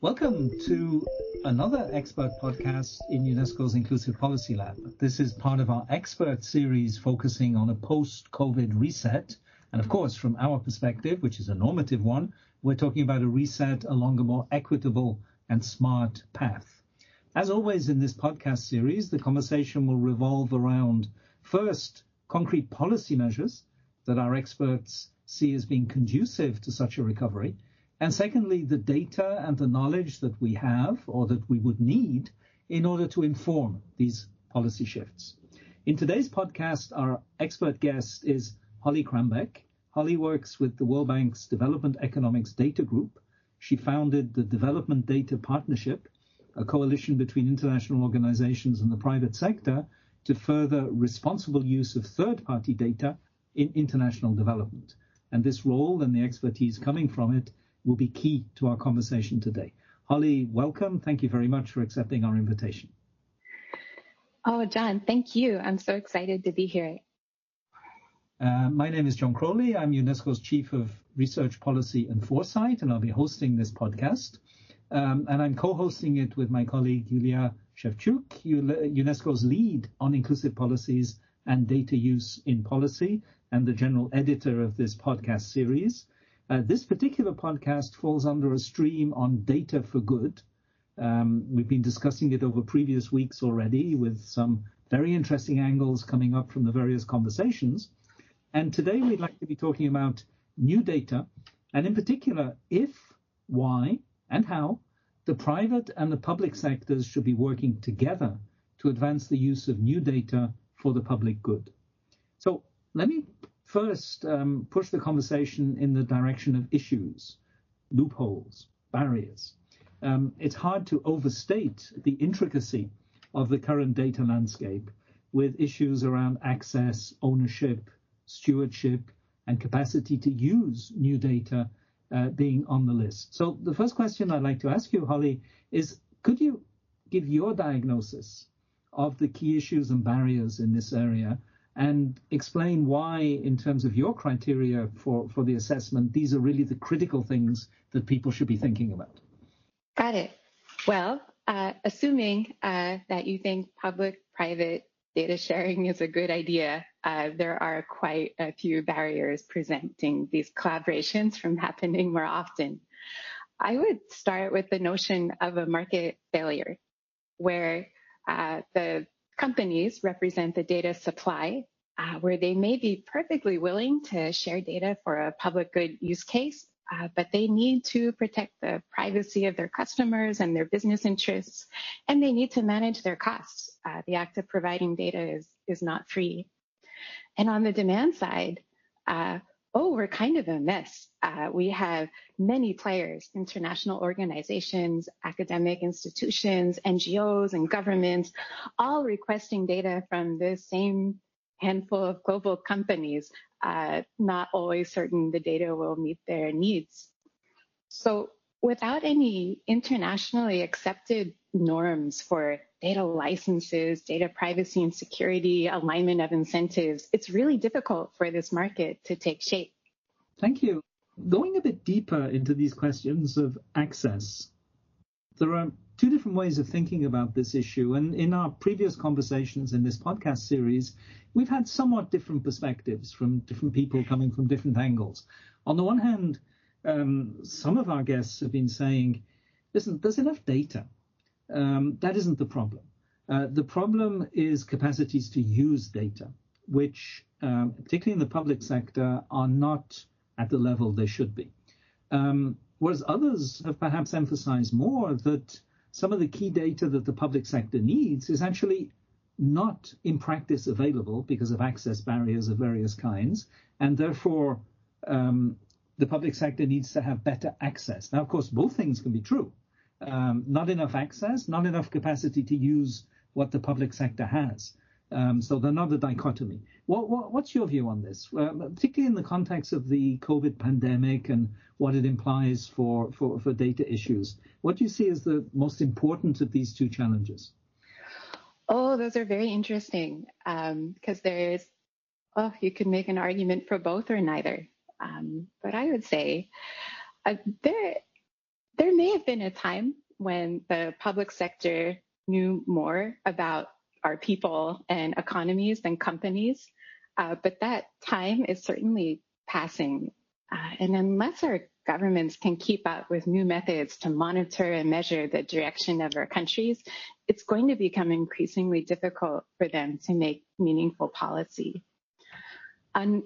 Welcome to another expert podcast in UNESCO's Inclusive Policy Lab. This is part of our expert series focusing on a post-COVID reset. And of course, from our perspective, which is a normative one, we're talking about a reset along a more equitable and smart path. As always in this podcast series, the conversation will revolve around first, concrete policy measures that our experts see as being conducive to such a recovery and secondly, the data and the knowledge that we have or that we would need in order to inform these policy shifts. In today's podcast, our expert guest is Holly Krambeck. Holly works with the World Bank's Development Economics Data Group. She founded the Development Data Partnership, a coalition between international organizations and the private sector to further responsible use of third-party data in international development. And this role and the expertise coming from it will be key to our conversation today. Holly, welcome. Thank you very much for accepting our invitation. Oh, John, thank you. I'm so excited to be here. Uh, my name is John Crowley. I'm UNESCO's Chief of Research Policy and Foresight, and I'll be hosting this podcast. Um, and I'm co-hosting it with my colleague Iulia Sevciuc, UNESCO's lead on inclusive policies and data use in policy, and the general editor of this podcast series. Uh, this particular podcast falls under a stream on data for good. Um, we've been discussing it over previous weeks already with some very interesting angles coming up from the various conversations. And today we'd like to be talking about new data, and in particular, if, why, and how the private and the public sectors should be working together to advance the use of new data for the public good. So let me first um, push the conversation in the direction of issues, loopholes, barriers. Um, it's hard to overstate the intricacy of the current data landscape with issues around access, ownership, stewardship, and capacity to use new data uh, being on the list. So the first question I'd like to ask you, Holly, is could you give your diagnosis of the key issues and barriers in this area and explain why, in terms of your criteria for, for the assessment, these are really the critical things that people should be thinking about. Got it. Well, uh, assuming uh, that you think public private data sharing is a good idea, uh, there are quite a few barriers preventing these collaborations from happening more often. I would start with the notion of a market failure, where uh, the companies represent the data supply, uh, where they may be perfectly willing to share data for a public good use case, uh, but they need to protect the privacy of their customers and their business interests, and they need to manage their costs. Uh, the act of providing data is, is not free. And on the demand side, uh, oh, we're kind of a mess. Uh, we have many players, international organizations, academic institutions, NGOs, and governments, all requesting data from the same handful of global companies, uh, not always certain the data will meet their needs. So without any internationally accepted norms for data licenses, data privacy and security, alignment of incentives, it's really difficult for this market to take shape. Thank you. Going a bit deeper into these questions of access, there are two different ways of thinking about this issue. And in our previous conversations in this podcast series, we've had somewhat different perspectives from different people coming from different angles. On the one hand, um, some of our guests have been saying, listen, there's enough data. Um, that isn't the problem. Uh, the problem is capacities to use data, which, um, particularly in the public sector, are not at the level they should be. Um, whereas others have perhaps emphasized more that some of the key data that the public sector needs is actually not in practice available because of access barriers of various kinds, and therefore um, the public sector needs to have better access. Now, of course, both things can be true. Um, not enough access, not enough capacity to use what the public sector has. Um, so they're not a dichotomy. What, what, what's your view on this, particularly in the context of the COVID pandemic and what it implies for, for, for data issues? What do you see as the most important of these two challenges? Oh, those are very interesting because um, there's oh, you could make an argument for both or neither. Um, but I would say uh, there, there may have been a time when the public sector knew more about our people and economies than companies. Uh, but that time is certainly passing. Uh, and unless our governments can keep up with new methods to monitor and measure the direction of our countries, it's going to become increasingly difficult for them to make meaningful policy. On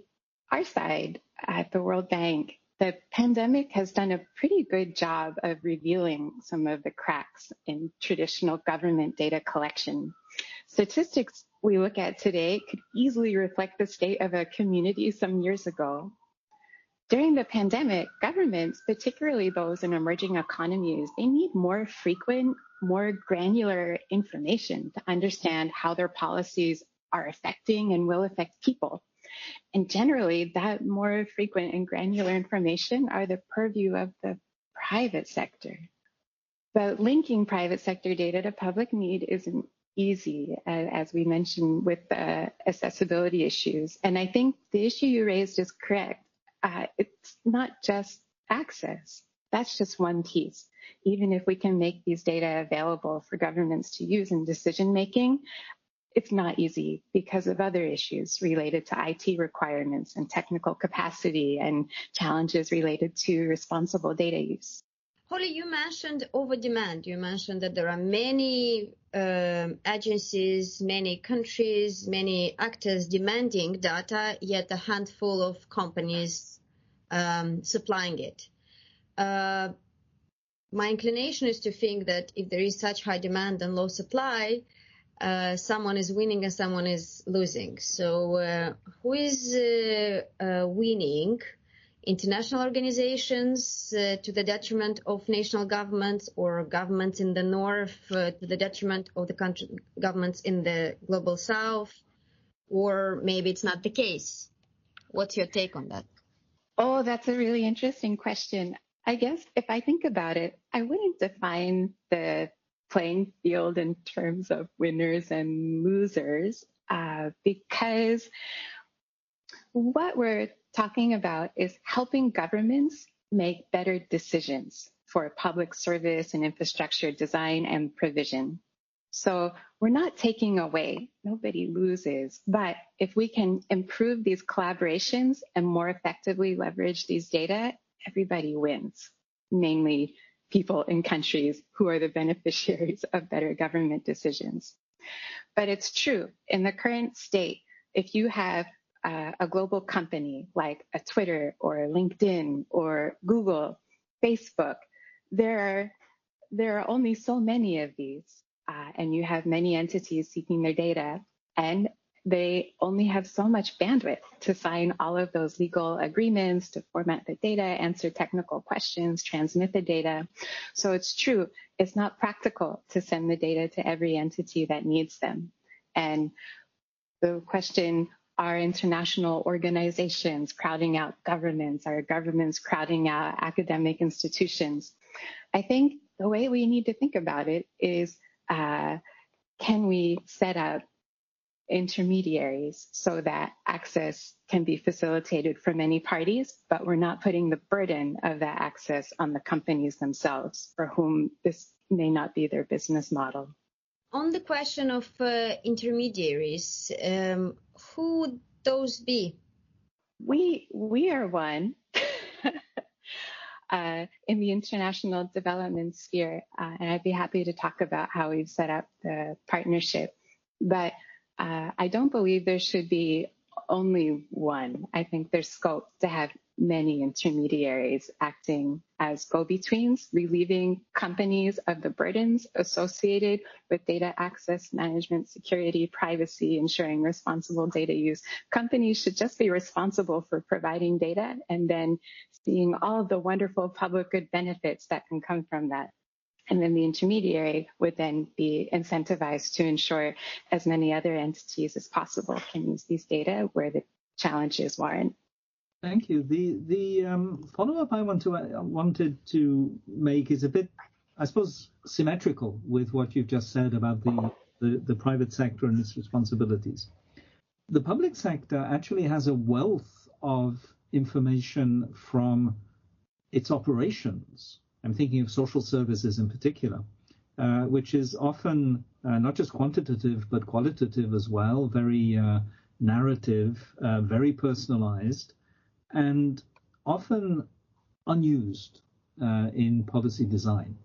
our side at the World Bank, the pandemic has done a pretty good job of revealing some of the cracks in traditional government data collection. Statistics we look at today could easily reflect the state of a community some years ago. During the pandemic, governments, particularly those in emerging economies, they need more frequent, more granular information to understand how their policies are affecting and will affect people. And generally, that more frequent and granular information are the purview of the private sector. But linking private sector data to public need isn't easy, as we mentioned with the accessibility issues. And I think the issue you raised is correct. Uh, it's not just access. That's just one piece. Even if we can make these data available for governments to use in decision making, it's not easy because of other issues related to IT requirements and technical capacity and challenges related to responsible data use. Holly, you mentioned over demand. You mentioned that there are many um, agencies, many countries, many actors demanding data, yet a handful of companies um, supplying it. Uh, my inclination is to think that if there is such high demand and low supply, uh, someone is winning and someone is losing. So uh, who is uh, uh winning? International organizations uh, to the detriment of national governments or governments in the north to the detriment of the country governments in the global south? Or maybe it's not the case. What's your take on that? Oh, that's a really interesting question. I guess if I think about it, I wouldn't define the playing field in terms of winners and losers uh, because what we're talking about is helping governments make better decisions for public service and infrastructure design and provision. So we're not taking away, nobody loses, but if we can improve these collaborations and more effectively leverage these data, everybody wins, mainly people in countries who are the beneficiaries of better government decisions. But it's true in the current state, if you have uh, a global company like a Twitter or LinkedIn or Google, Facebook, there are, there are only so many of these. Uh, and you have many entities seeking their data. And they only have so much bandwidth to sign all of those legal agreements, to format the data, answer technical questions, transmit the data. So it's true, it's not practical to send the data to every entity that needs them. And the question, are international organizations crowding out governments? Are governments crowding out academic institutions? I think the way we need to think about it is, uh, can we set up intermediaries so that access can be facilitated for many parties, but we're not putting the burden of that access on the companies themselves for whom this may not be their business model. On the question of uh, intermediaries, um, who would those be? We we are one uh, in the international development sphere, uh, and I'd be happy to talk about how we've set up the partnership. But uh, I don't believe there should be only one. I think there's scope to have many intermediaries acting as go-betweens, relieving companies of the burdens associated with data access management, security, privacy, ensuring responsible data use. Companies should just be responsible for providing data and then seeing all of the wonderful public good benefits that can come from that. And then the intermediary would then be incentivized to ensure as many other entities as possible can use these data where the challenges warrant. Thank you. The the um, follow up I want to uh, wanted to make is a bit, I suppose, symmetrical with what you've just said about the, the, the private sector and its responsibilities. the public sector actually has a wealth of information from its operations. I'm thinking of social services in particular, uh, which is often uh, not just quantitative but qualitative as well, very uh, narrative, uh, very personalized, and often unused uh, in policy design.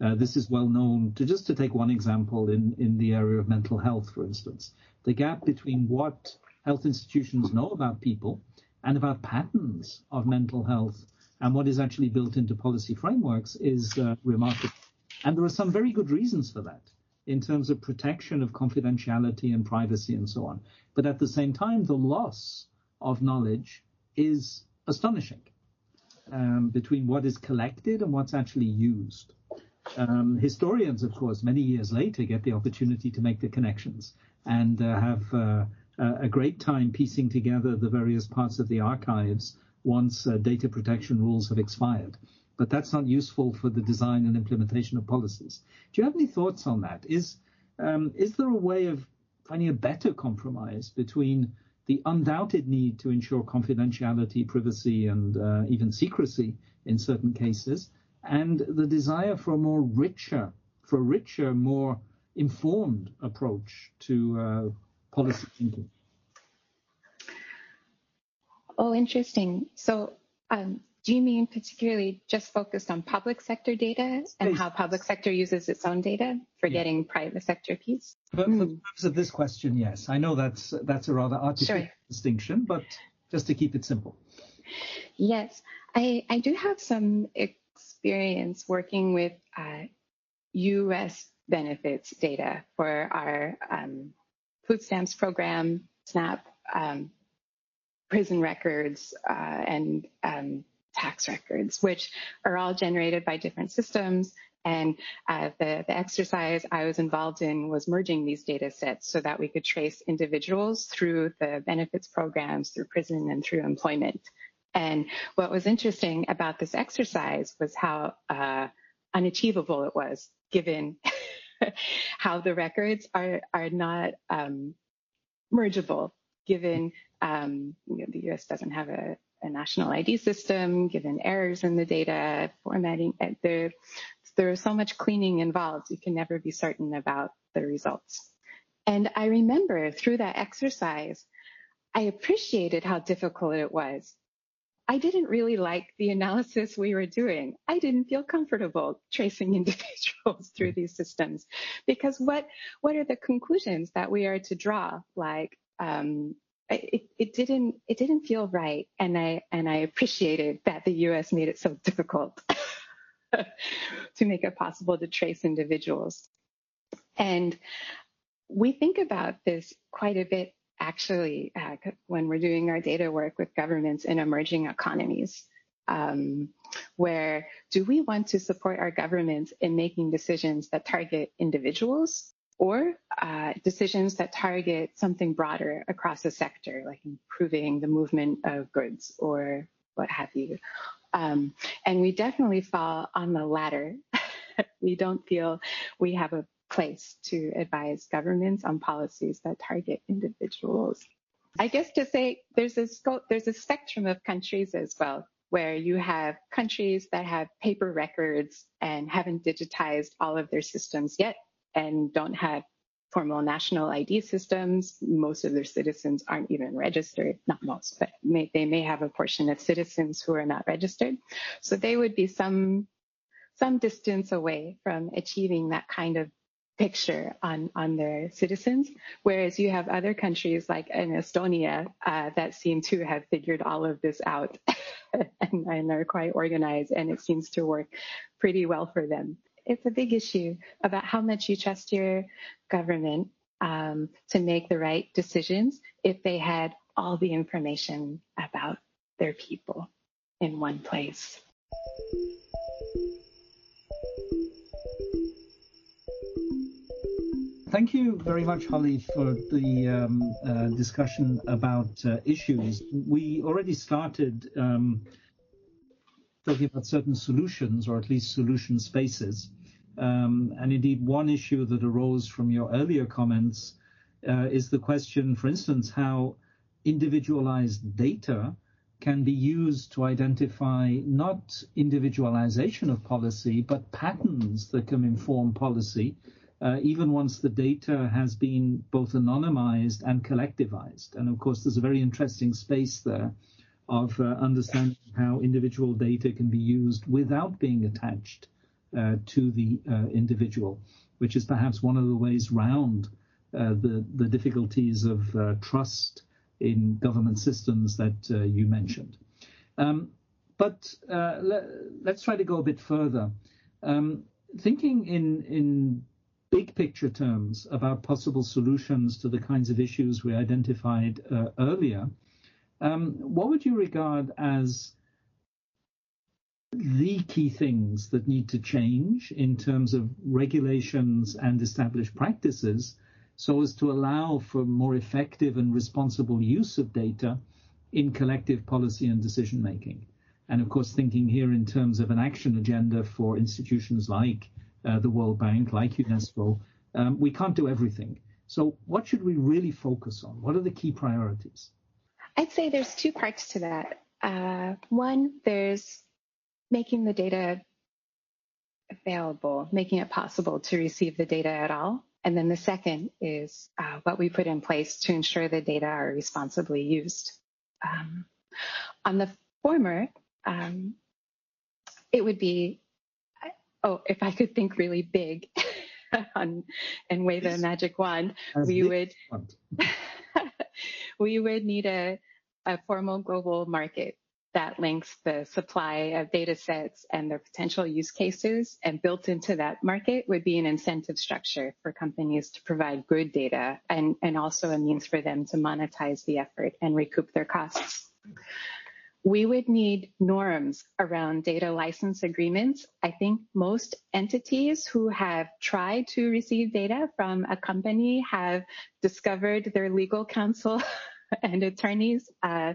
Uh, this is well known to just to take one example in, in the area of mental health, for instance. The gap between what health institutions know about people and about patterns of mental health and what is actually built into policy frameworks is uh, remarkable. And there are some very good reasons for that in terms of protection of confidentiality and privacy and so on. But at the same time, the loss of knowledge is astonishing um, between what is collected and what's actually used. Um, historians, of course, many years later get the opportunity to make the connections and uh, have uh, a great time piecing together the various parts of the archives once uh, data protection rules have expired. But that's not useful for the design and implementation of policies. Do you have any thoughts on that? Is um, is there a way of finding a better compromise between the undoubted need to ensure confidentiality, privacy, and uh, even secrecy in certain cases, and the desire for a more richer, for a richer, more informed approach to uh, policy thinking. Oh, interesting. So, um, do you mean particularly just focused on public sector data and how public sector uses its own data, forgetting yeah. private sector piece? For, mm. for, the purpose of this question, yes. I know that's that's a rather artificial sure. distinction, but just to keep it simple. Yes, I, I do have some experience working with uh, U.S. benefits data for our um, food stamps program, SNAP, um, prison records, uh, and um, tax records, which are all generated by different systems. And uh, the, the exercise I was involved in was merging these data sets so that we could trace individuals through the benefits programs, through prison, and through employment. And what was interesting about this exercise was how uh, unachievable it was, given how the records are are not um, mergeable, given um, you know, the U.S. doesn't have a, a, national ID system, given errors in the data, formatting. Uh, there, there is so much cleaning involved. You can never be certain about the results. And I remember through that exercise, I appreciated how difficult it was I didn't really like the analysis we were doing. I didn't feel comfortable tracing individuals through these systems because what what are the conclusions that we are to draw? Like um, it, it didn't it didn't feel right, and I and I appreciated that the U.S. made it so difficult to make it possible to trace individuals. And we think about this quite a bit actually uh, when we're doing our data work with governments in emerging economies. Um, where do we want to support our governments in making decisions that target individuals or uh, decisions that target something broader across a sector, like improving the movement of goods or what have you? Um, and we definitely fall on the latter. we don't feel we have a place to advise governments on policies that target individuals. I guess to say there's a scope, there's a spectrum of countries as well, where you have countries that have paper records and haven't digitized all of their systems yet and don't have formal national ID systems. Most of their citizens aren't even registered. Not most, but may, they may have a portion of citizens who are not registered. So they would be some some distance away from achieving that kind of picture on, on their citizens, whereas you have other countries like in Estonia uh, that seem to have figured all of this out and, and are quite organized, and it seems to work pretty well for them. It's a big issue about how much you trust your government um, to make the right decisions if they had all the information about their people in one place. thank you very much, Holly, for the um, uh, discussion about uh, issues. We already started um, talking about certain solutions, or at least solution spaces. Um, and indeed, one issue that arose from your earlier comments uh, is the question, for instance, how individualized data can be used to identify not individualization of policy, but patterns that can inform policy, uh, even once the data has been both anonymized and collectivized. And of course, there's a very interesting space there of uh, understanding how individual data can be used without being attached uh, to the uh, individual, which is perhaps one of the ways round uh, the, the difficulties of uh, trust in government systems that uh, you mentioned. Um, but uh, let, us try to go a bit further. Um, thinking in, in big picture terms about possible solutions to the kinds of issues we identified earlier, um, what would you regard as the key things that need to change in terms of regulations and established practices so as to allow for more effective and responsible use of data in collective policy and decision making. And of course, thinking here in terms of an action agenda for institutions like uh, the World Bank, like UNESCO, um, we can't do everything. So, what should we really focus on? What are the key priorities? I'd say there's two parts to that. Uh, one, there's making the data available, making it possible to receive the data at all. And then the second is uh, what we put in place to ensure the data are responsibly used. Um, on the former, um, it would be, oh, if I could think really big on, and wave a magic wand, we would, we would need a, a formal global market that links the supply of data sets and their potential use cases. And built into that market would be an incentive structure for companies to provide good data and, and also a means for them to monetize the effort and recoup their costs. We would need norms around data license agreements. I think most entities who have tried to receive data from a company have discovered their legal counsel and attorneys uh,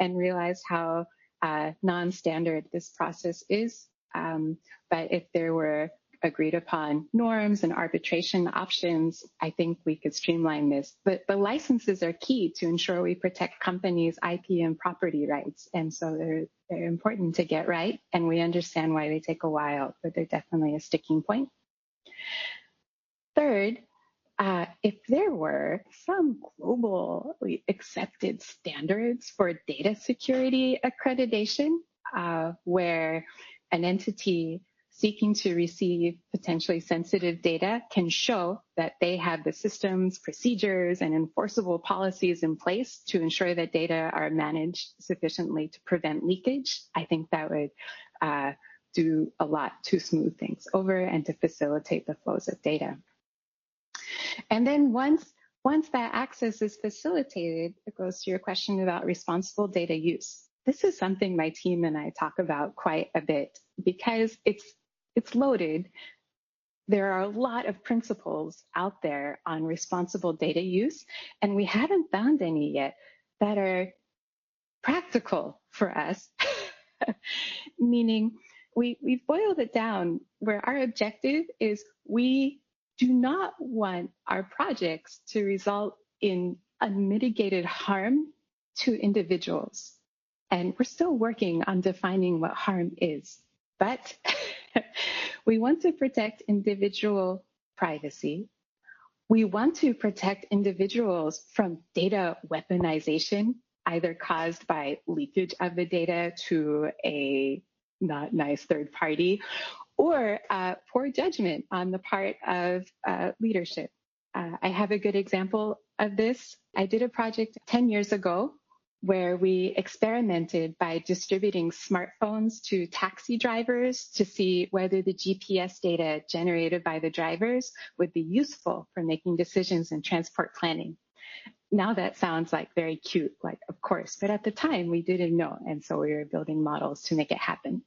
and realized how uh, non-standard this process is. Um, but if there were agreed upon norms and arbitration options, I think we could streamline this. But the licenses are key to ensure we protect companies' IP and property rights. And so they're, they're important to get right. And we understand why they take a while, but they're definitely a sticking point. Third, uh, if there were some globally accepted standards for data security accreditation, uh, where an entity seeking to receive potentially sensitive data can show that they have the systems, procedures, and enforceable policies in place to ensure that data are managed sufficiently to prevent leakage, I think that would uh, do a lot to smooth things over and to facilitate the flows of data. And then once once that access is facilitated, it goes to your question about responsible data use. This is something my team and I talk about quite a bit because it's it's loaded. There are a lot of principles out there on responsible data use, and we haven't found any yet that are practical for us. Meaning, we, we've boiled it down where our objective is we do not want our projects to result in unmitigated harm to individuals. And we're still working on defining what harm is. But we want to protect individual privacy. We want to protect individuals from data weaponization, either caused by leakage of the data to a not nice third party or uh, poor judgment on the part of uh, leadership. Uh, I have a good example of this. I did a project 10 years ago where we experimented by distributing smartphones to taxi drivers to see whether the GPS data generated by the drivers would be useful for making decisions in transport planning. Now that sounds like very cute, like of course, but at the time we didn't know. And so we were building models to make it happen.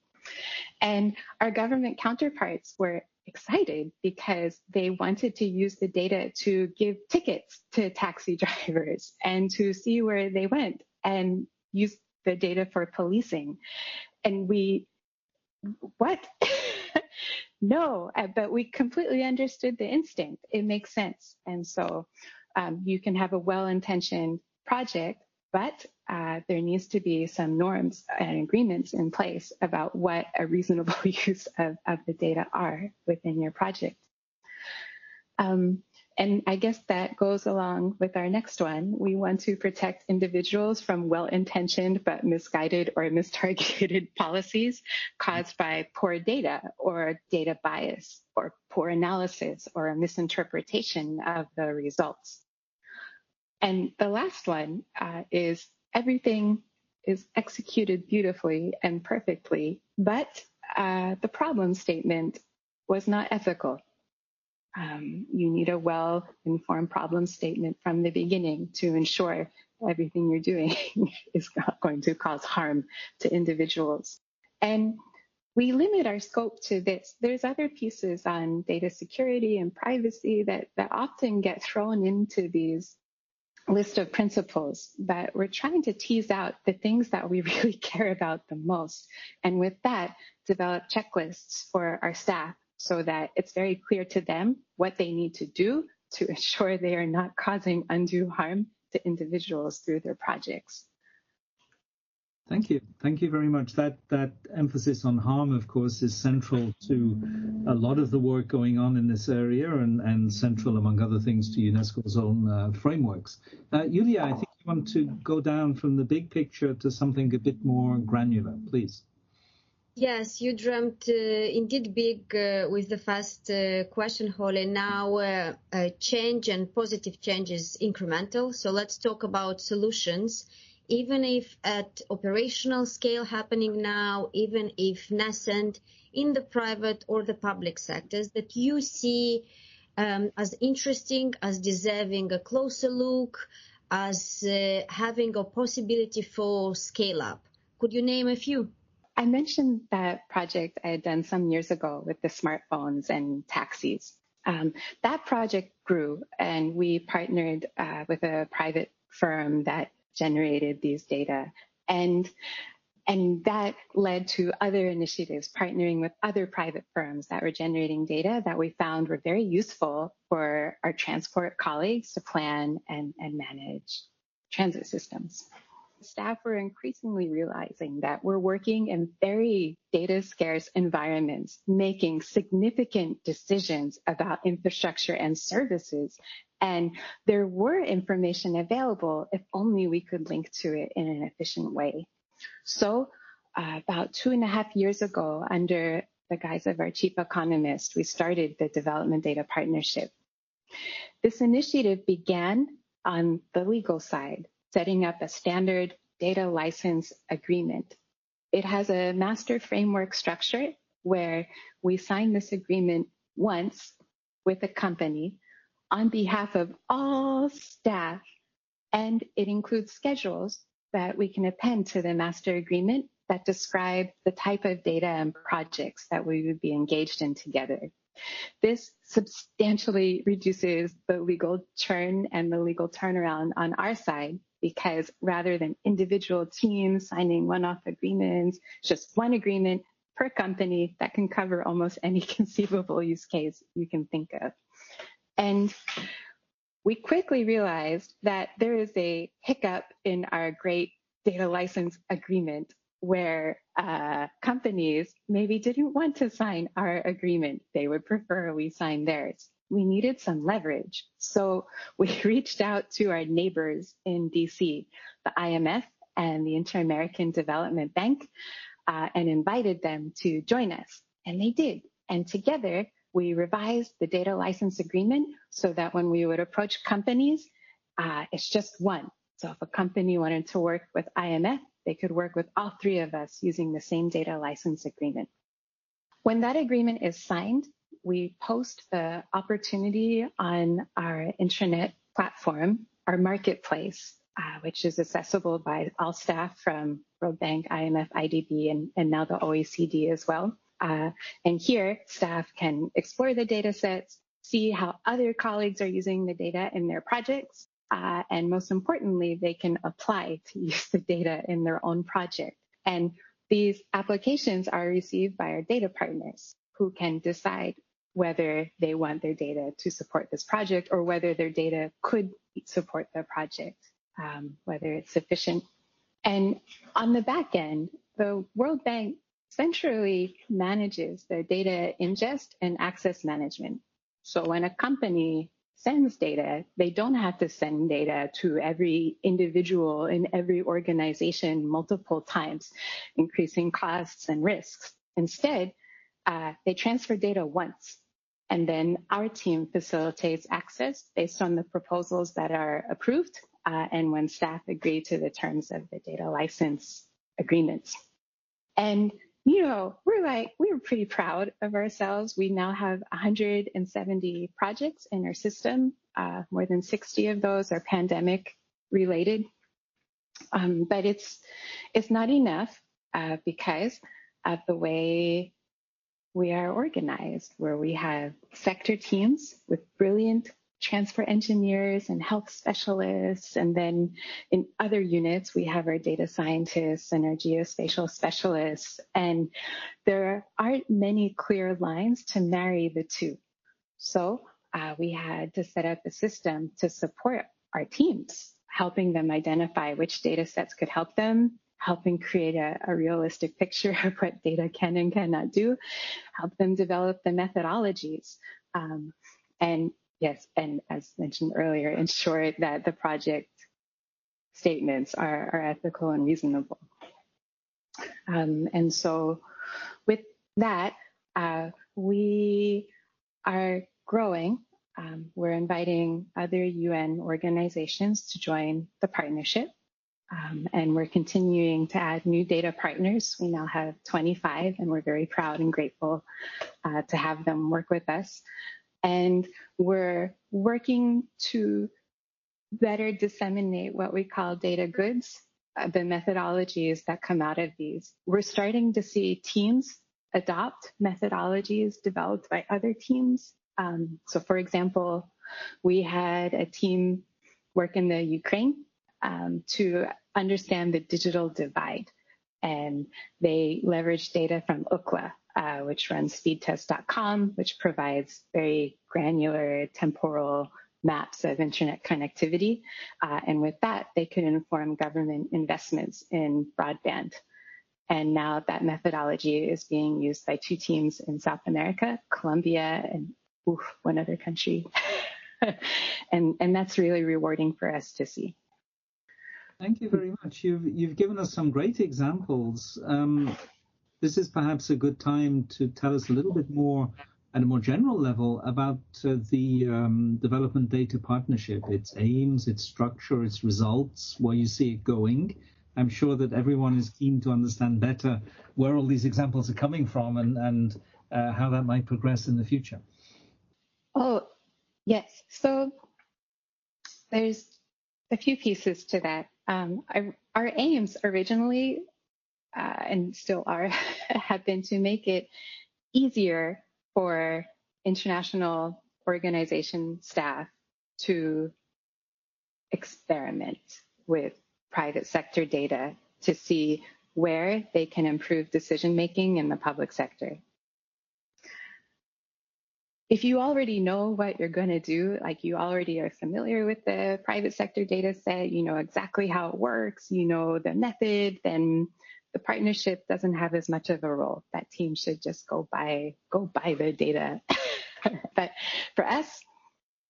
And our government counterparts were excited because they wanted to use the data to give tickets to taxi drivers and to see where they went and use the data for policing. And we, what? no, uh, but we completely understood the instinct. It makes sense. And so um, you can have a well-intentioned project, but uh, there needs to be some norms and agreements in place about what a reasonable use of, of the data are within your project. Um, and I guess that goes along with our next one. We want to protect individuals from well-intentioned but misguided or mistargeted policies caused by poor data or data bias or poor analysis or a misinterpretation of the results. And the last one uh, is everything is executed beautifully and perfectly, but uh, the problem statement was not ethical. Um, you need a well-informed problem statement from the beginning to ensure everything you're doing is not going to cause harm to individuals. And we limit our scope to this. There's other pieces on data security and privacy that, that often get thrown into these list of principles, but we're trying to tease out the things that we really care about the most. And with that, develop checklists for our staff so that it's very clear to them what they need to do to ensure they are not causing undue harm to individuals through their projects. Thank you. Thank you very much. That that emphasis on harm, of course, is central to a lot of the work going on in this area and, and central, among other things, to UNESCO's own uh, frameworks. Uh, Iulia, I think you want to go down from the big picture to something a bit more granular, please. Yes, you dreamt uh, indeed big uh, with the first uh, question, Holly. Now, uh, change and positive change is incremental. So let's talk about solutions. Even if at operational scale happening now, even if nascent in the private or the public sectors, that you see um, as interesting, as deserving a closer look, as uh, having a possibility for scale up. Could you name a few? I mentioned that project I had done some years ago with the smartphones and taxis. Um, that project grew and we partnered uh, with a private firm that generated these data. And and that led to other initiatives partnering with other private firms that were generating data that we found were very useful for our transport colleagues to plan and, and manage transit systems staff were increasingly realizing that we're working in very data scarce environments, making significant decisions about infrastructure and services. And there were information available if only we could link to it in an efficient way. So uh, about two and a half years ago, under the guise of our chief economist, we started the Development Data Partnership. This initiative began on the legal side setting up a standard data license agreement. It has a master framework structure where we sign this agreement once with a company on behalf of all staff, and it includes schedules that we can append to the master agreement that describe the type of data and projects that we would be engaged in together. This substantially reduces the legal churn and the legal turnaround on our side because rather than individual teams signing one-off agreements, just one agreement per company that can cover almost any conceivable use case you can think of. And we quickly realized that there is a hiccup in our great data license agreement where uh, companies maybe didn't want to sign our agreement. They would prefer we sign theirs we needed some leverage. So we reached out to our neighbors in DC, the IMF and the Inter-American Development Bank, uh, and invited them to join us. And they did. And together we revised the data license agreement so that when we would approach companies, uh, it's just one. So if a company wanted to work with IMF, they could work with all three of us using the same data license agreement. When that agreement is signed, we post the opportunity on our intranet platform, our marketplace, uh, which is accessible by all staff from World Bank, IMF, IDB, and, and now the OECD as well. Uh, and here, staff can explore the data sets, see how other colleagues are using the data in their projects, uh, and most importantly, they can apply to use the data in their own project. And these applications are received by our data partners who can decide whether they want their data to support this project or whether their data could support the project, um, whether it's sufficient. And on the back end, the World Bank centrally manages the data ingest and access management. So when a company sends data, they don't have to send data to every individual in every organization multiple times, increasing costs and risks. Instead, uh, they transfer data once and then our team facilitates access based on the proposals that are approved uh, and when staff agree to the terms of the data license agreements. And, you know, we're like, we are pretty proud of ourselves. We now have 170 projects in our system. Uh, more than 60 of those are pandemic related. Um, but it's, it's not enough uh, because of the way we are organized where we have sector teams with brilliant transport engineers and health specialists. And then in other units, we have our data scientists and our geospatial specialists. And there aren't many clear lines to marry the two. So uh, we had to set up a system to support our teams, helping them identify which data sets could help them helping create a, a, realistic picture of what data can and cannot do, help them develop the methodologies. Um, and yes, and as mentioned earlier, ensure that the project statements are, are ethical and reasonable. Um, and so with that, uh, we are growing. Um, we're inviting other UN organizations to join the partnership. Um, and we're continuing to add new data partners. We now have 25, and we're very proud and grateful uh, to have them work with us. And we're working to better disseminate what we call data goods, uh, the methodologies that come out of these. We're starting to see teams adopt methodologies developed by other teams. Um, so, for example, we had a team work in the Ukraine um, to understand the digital divide. And they leverage data from Ookla, uh, which runs speedtest.com, which provides very granular temporal maps of internet connectivity. Uh, and with that, they could inform government investments in broadband. And now that methodology is being used by two teams in South America, Colombia and oof, one other country. and, and that's really rewarding for us to see. Thank you very much. You've you've given us some great examples. Um, this is perhaps a good time to tell us a little bit more at a more general level about uh, the um, development data partnership, its aims, its structure, its results, where you see it going. I'm sure that everyone is keen to understand better where all these examples are coming from and, and uh, how that might progress in the future. Oh, yes. So there's a few pieces to that. Um, our, our, aims originally, uh, and still are, have been to make it easier for international organization staff to experiment with private sector data to see where they can improve decision making in the public sector if you already know what you're going to do, like you already are familiar with the private sector data set, you know exactly how it works, you know the method, then the partnership doesn't have as much of a role. That team should just go buy, go buy the data. but for us,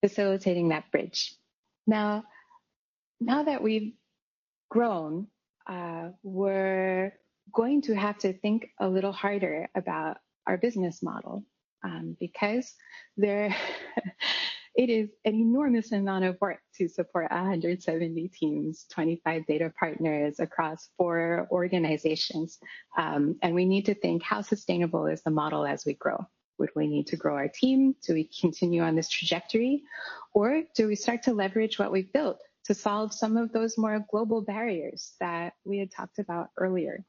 facilitating that bridge. Now, now that we've grown, uh, we're going to have to think a little harder about our business model um, because there it is an enormous amount of work to support 170 teams, 25 data partners across four organizations. Um, and we need to think how sustainable is the model as we grow? Would we need to grow our team? Do we continue on this trajectory? Or do we start to leverage what we've built to solve some of those more global barriers that we had talked about earlier?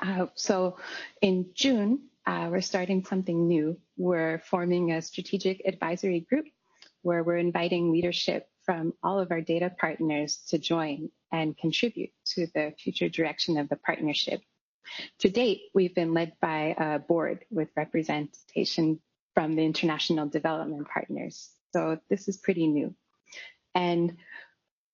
Uh, so in June, uh, we're starting something new. We're forming a strategic advisory group where we're inviting leadership from all of our data partners to join and contribute to the future direction of the partnership. To date, we've been led by a board with representation from the international development partners. So this is pretty new. And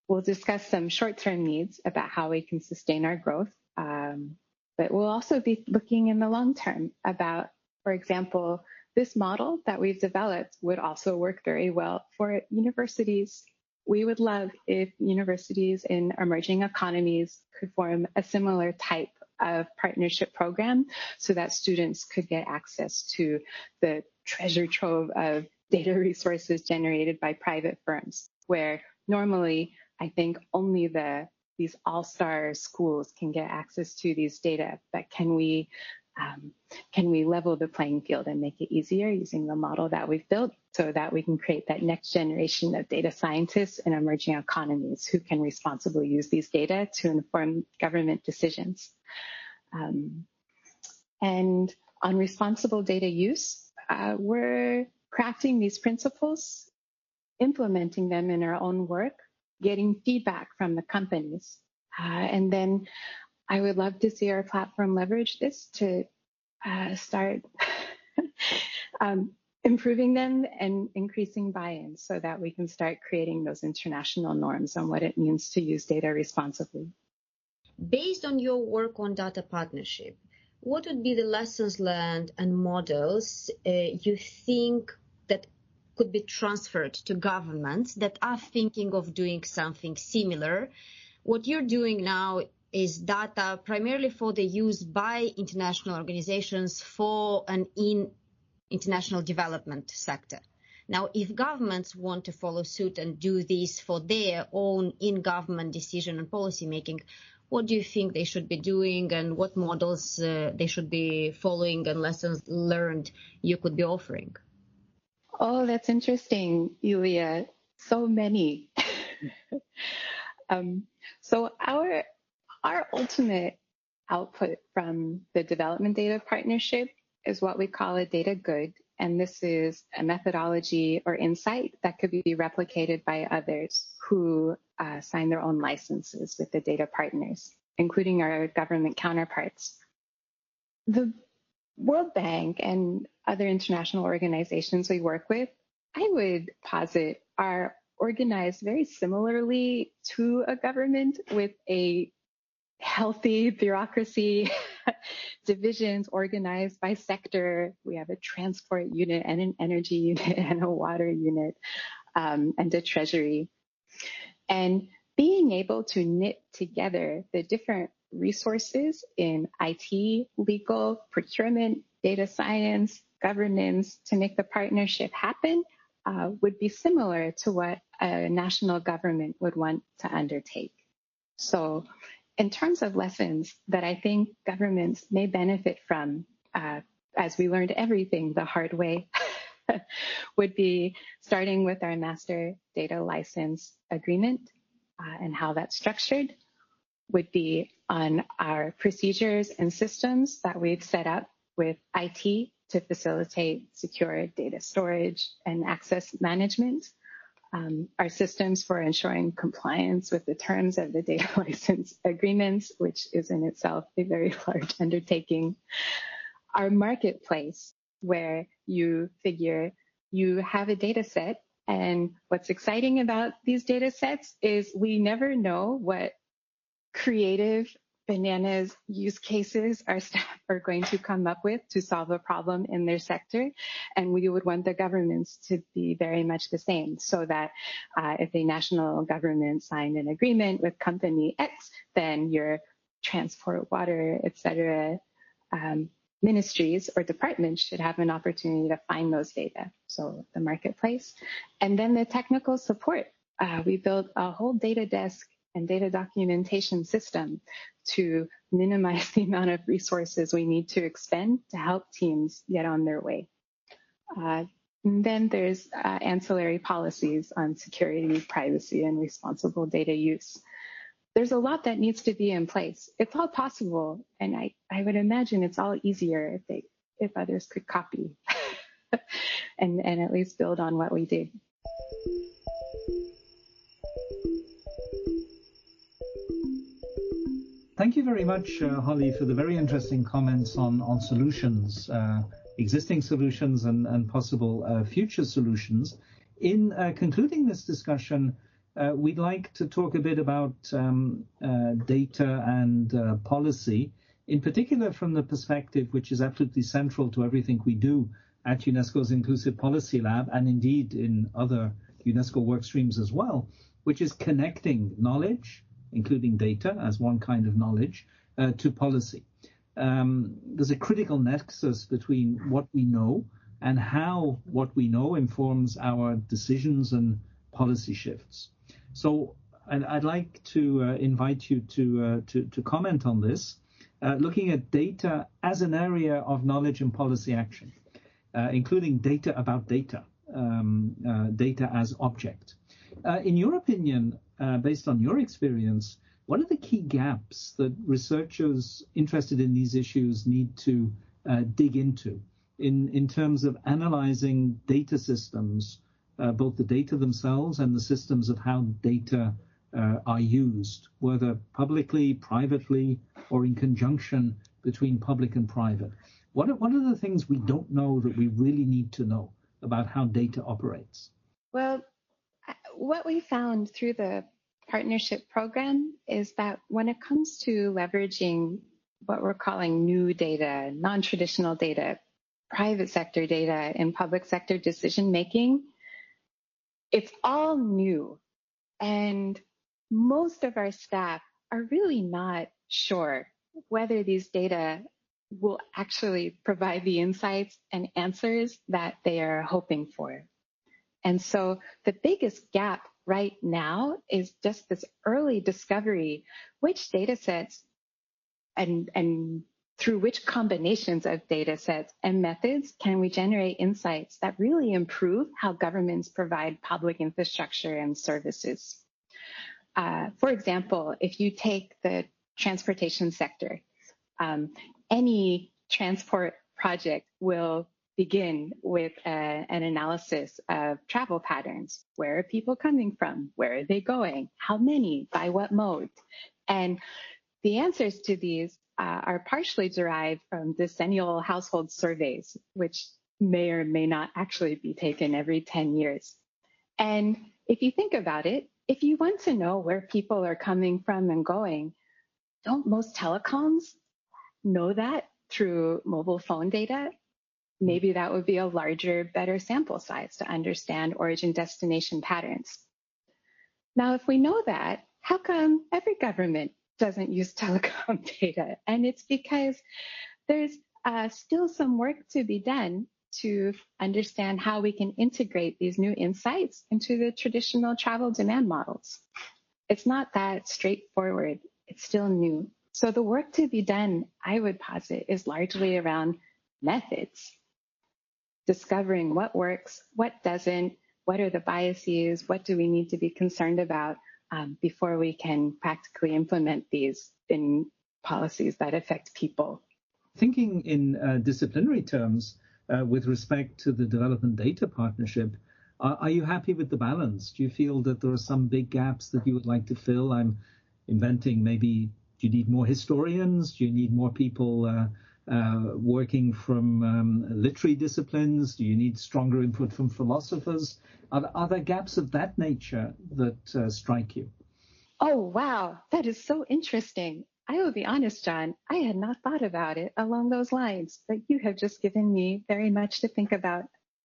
we'll discuss some short-term needs about how we can sustain our growth. Um, but we'll also be looking in the long term about, for example, this model that we've developed would also work very well for universities. We would love if universities in emerging economies could form a similar type of partnership program so that students could get access to the treasure trove of data resources generated by private firms, where normally I think only the these all-star schools can get access to these data, but can we um, can we level the playing field and make it easier using the model that we've built so that we can create that next generation of data scientists in emerging economies who can responsibly use these data to inform government decisions. Um, and on responsible data use, uh, we're crafting these principles, implementing them in our own work, getting feedback from the companies. Uh, and then I would love to see our platform leverage this to uh, start um, improving them and increasing buy-in so that we can start creating those international norms on what it means to use data responsibly. Based on your work on data partnership, what would be the lessons learned and models uh, you think that could be transferred to governments that are thinking of doing something similar? What you're doing now is data primarily for the use by international organizations for an in international development sector. Now, if governments want to follow suit and do this for their own in-government decision and policy making, what do you think they should be doing and what models uh, they should be following and lessons learned you could be offering? Oh, that's interesting, Iulia. So many. um, so our our ultimate output from the development data partnership is what we call a data good. And this is a methodology or insight that could be replicated by others who uh, sign their own licenses with the data partners, including our government counterparts. The World Bank and other international organizations we work with, I would posit are organized very similarly to a government with a healthy bureaucracy, divisions organized by sector. We have a transport unit and an energy unit and a water unit um, and a treasury. And being able to knit together the different resources in IT, legal, procurement, data science, governance to make the partnership happen uh, would be similar to what a national government would want to undertake. So in terms of lessons that I think governments may benefit from, uh, as we learned everything the hard way, would be starting with our master data license agreement uh, and how that's structured, would be on our procedures and systems that we've set up with IT to facilitate secure data storage and access management um, our systems for ensuring compliance with the terms of the data license agreements, which is in itself a very large undertaking. Our marketplace, where you figure you have a data set and what's exciting about these data sets is we never know what creative bananas use cases our staff are going to come up with to solve a problem in their sector. And we would want the governments to be very much the same so that uh, if a national government signed an agreement with company X, then your transport, water, etc. Um, ministries or departments should have an opportunity to find those data. So the marketplace. And then the technical support. Uh, we built a whole data desk and data documentation system to minimize the amount of resources we need to expend to help teams get on their way. Uh, then there's uh, ancillary policies on security, privacy, and responsible data use. There's a lot that needs to be in place. It's all possible, and I, I would imagine it's all easier if they if others could copy and, and at least build on what we did. Thank you very much, uh, Holly, for the very interesting comments on, on solutions uh, existing solutions and, and possible uh, future solutions. In uh, concluding this discussion, uh, we'd like to talk a bit about um, uh, data and policy, in particular from the perspective which is absolutely central to everything we do at UNESCO's Inclusive Policy Lab, and indeed in other UNESCO work streams as well, which is connecting knowledge, including data as one kind of knowledge, uh, to policy. Um, there's a critical nexus between what we know and how what we know informs our decisions and policy shifts. So I'd, I'd like to uh, invite you to, uh, to, to comment on this, uh, looking at data as an area of knowledge and policy action, uh, including data about data, um, uh, data as object. Uh, in your opinion, based on your experience, what are the key gaps that researchers interested in these issues need to dig into in, in terms of analyzing data systems uh, both the data themselves and the systems of how data uh, are used, whether publicly, privately, or in conjunction between public and private. What are, what are the things we don't know that we really need to know about how data operates? Well, what we found through the partnership program is that when it comes to leveraging what we're calling new data, non-traditional data, private sector data in public sector decision making, it's all new. And most of our staff are really not sure whether these data will actually provide the insights and answers that they are hoping for. And so the biggest gap right now is just this early discovery, which data sets and, and through which combinations of data sets and methods can we generate insights that really improve how governments provide public infrastructure and services? Uh, for example, if you take the transportation sector, um, any transport project will begin with a, an analysis of travel patterns. Where are people coming from? Where are they going? How many? By what mode? And the answers to these uh, are partially derived from decennial household surveys, which may or may not actually be taken every 10 years. And if you think about it, if you want to know where people are coming from and going, don't most telecoms know that through mobile phone data? Maybe that would be a larger, better sample size to understand origin destination patterns. Now, if we know that, how come every government doesn't use telecom data. And it's because there's uh, still some work to be done to understand how we can integrate these new insights into the traditional travel demand models. It's not that straightforward. It's still new. So the work to be done, I would posit, is largely around methods, discovering what works, what doesn't, what are the biases, what do we need to be concerned about, um, before we can practically implement these in policies that affect people. Thinking in uh, disciplinary terms, uh, with respect to the development data partnership, are, are, you happy with the balance? Do you feel that there are some big gaps that you would like to fill? I'm inventing maybe, do you need more historians? Do you need more people uh, uh, working from um, literary disciplines? Do you need stronger input from philosophers? Are, are there gaps of that nature that uh, strike you? Oh, wow. That is so interesting. I will be honest, John, I had not thought about it along those lines, but you have just given me very much to think about.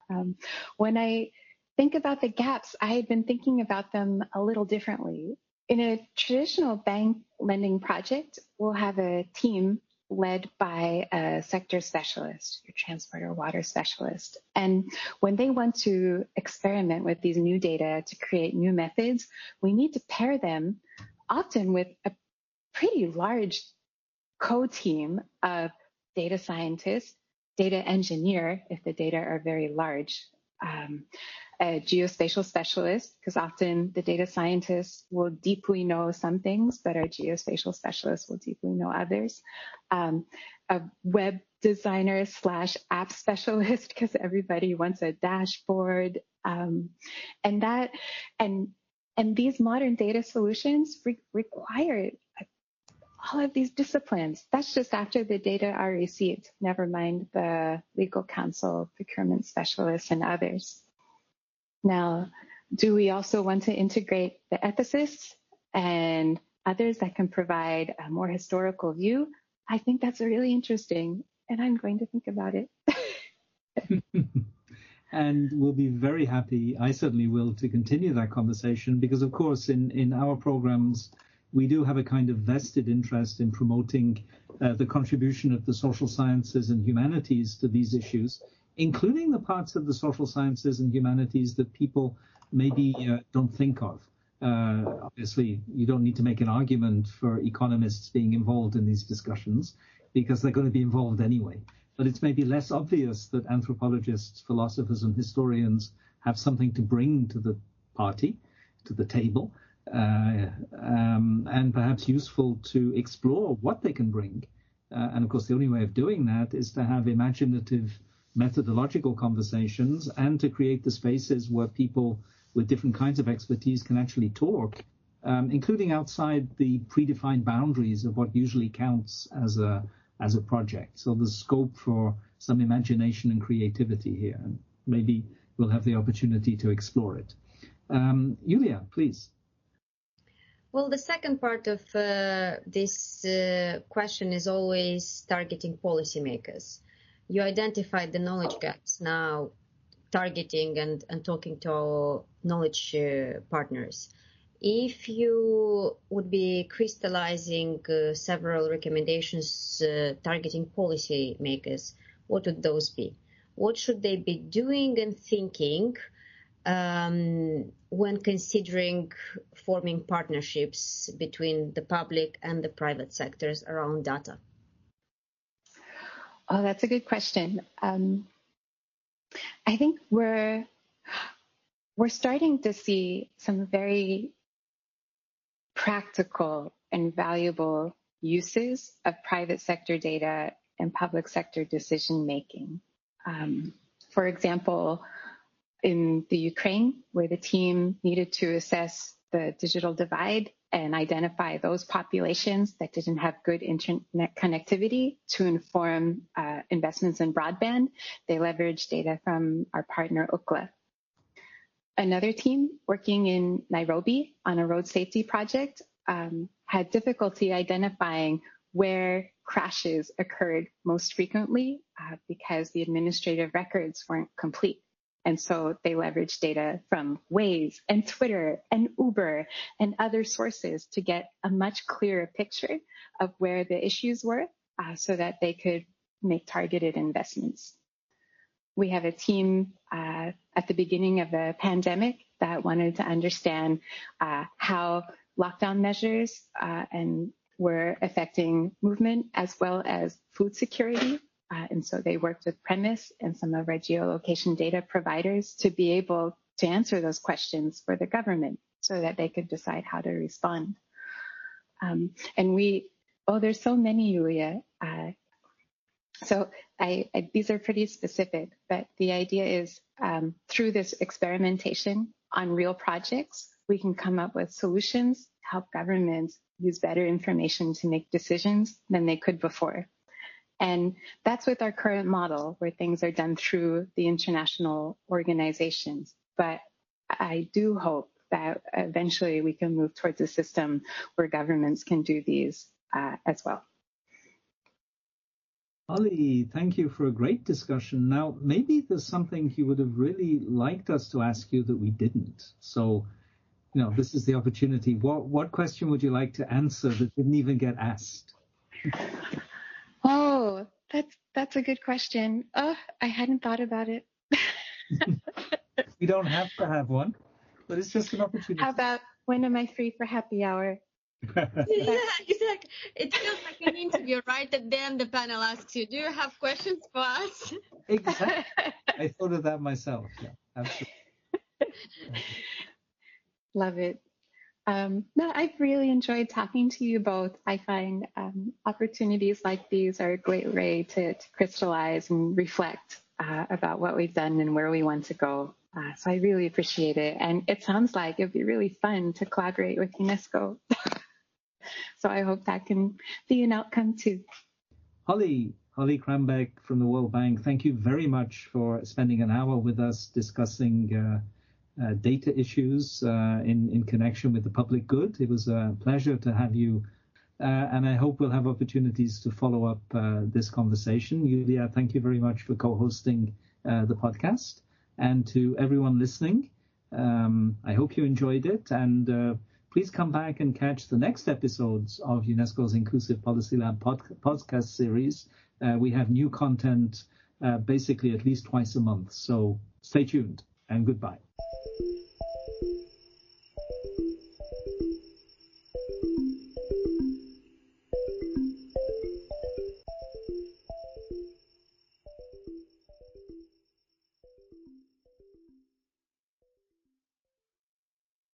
Um, when I think about the gaps, I had been thinking about them a little differently. In a traditional bank lending project, we'll have a team led by a sector specialist, your transport or water specialist. And when they want to experiment with these new data to create new methods, we need to pair them often with a pretty large co-team of data scientists, data engineer, if the data are very large, um, a geospatial specialist, because often the data scientists will deeply know some things, but our geospatial specialists will deeply know others. Um, a web designer slash app specialist, because everybody wants a dashboard. Um, and that, and, and these modern data solutions re- require all of these disciplines. That's just after the data are received, never mind the legal counsel, procurement specialists, and others. Now, do we also want to integrate the ethicists and others that can provide a more historical view? I think that's really interesting, and I'm going to think about it. and we'll be very happy, I certainly will, to continue that conversation because, of course, in, in our programs, we do have a kind of vested interest in promoting uh, the contribution of the social sciences and humanities to these issues, including the parts of the social sciences and humanities that people maybe uh, don't think of. Uh, obviously, you don't need to make an argument for economists being involved in these discussions because they're going to be involved anyway. But it's maybe less obvious that anthropologists, philosophers, and historians have something to bring to the party, to the table, uh, um, and perhaps useful to explore what they can bring. Uh, and of course, the only way of doing that is to have imaginative methodological conversations and to create the spaces where people with different kinds of expertise can actually talk, um, including outside the predefined boundaries of what usually counts as a as a project. So there's scope for some imagination and creativity here, and maybe we'll have the opportunity to explore it. Um, Iulia, please. Well, the second part of uh, this uh, question is always targeting policymakers. You identified the knowledge gaps. Now, targeting and, and talking to our knowledge uh, partners. If you would be crystallizing uh, several recommendations uh, targeting policy makers, what would those be? What should they be doing and thinking um, when considering forming partnerships between the public and the private sectors around data? Oh, that's a good question. Um, I think we're we're starting to see some very practical and valuable uses of private sector data and public sector decision making. Um, for example, in the Ukraine, where the team needed to assess the digital divide and identify those populations that didn't have good internet connectivity to inform uh, investments in broadband. They leveraged data from our partner Ookla. Another team working in Nairobi on a road safety project um, had difficulty identifying where crashes occurred most frequently uh, because the administrative records weren't complete. And so they leverage data from Waze and Twitter and Uber and other sources to get a much clearer picture of where the issues were uh, so that they could make targeted investments. We have a team uh, at the beginning of the pandemic that wanted to understand uh, how lockdown measures uh, and were affecting movement as well as food security uh, and so they worked with Premise and some of our geolocation data providers to be able to answer those questions for the government so that they could decide how to respond. Um, and we, oh, there's so many, Iulia. Uh, so I, I, these are pretty specific, but the idea is um, through this experimentation on real projects, we can come up with solutions to help governments use better information to make decisions than they could before. And that's with our current model where things are done through the international organizations. But I do hope that eventually we can move towards a system where governments can do these uh, as well. Holly, thank you for a great discussion. Now, maybe there's something you would have really liked us to ask you that we didn't. So, you know, this is the opportunity. What what question would you like to answer that didn't even get asked? Oh, that's that's a good question. Oh, I hadn't thought about it. we don't have to have one, but it's just an opportunity. How about when am I free for happy hour? yeah, exactly. It feels like an interview, right? And then the panel asks you, "Do you have questions for us?" exactly. I thought of that myself. Yeah, absolutely. Love it. Um, no, I've really enjoyed talking to you both. I find um, opportunities like these are a great way to, to crystallize and reflect uh, about what we've done and where we want to go. Uh, so I really appreciate it. And it sounds like it'd be really fun to collaborate with UNESCO. so I hope that can be an outcome too. Holly, Holly Krambeck from the World Bank, thank you very much for spending an hour with us discussing uh, data issues uh, in, in connection with the public good. It was a pleasure to have you, uh, and I hope we'll have opportunities to follow up uh, this conversation. Iulia, thank you very much for co-hosting uh, the podcast. And to everyone listening, um, I hope you enjoyed it, and please come back and catch the next episodes of UNESCO's Inclusive Policy Lab pod- podcast series uh, we have new content uh, basically at least twice a month. So stay tuned and goodbye.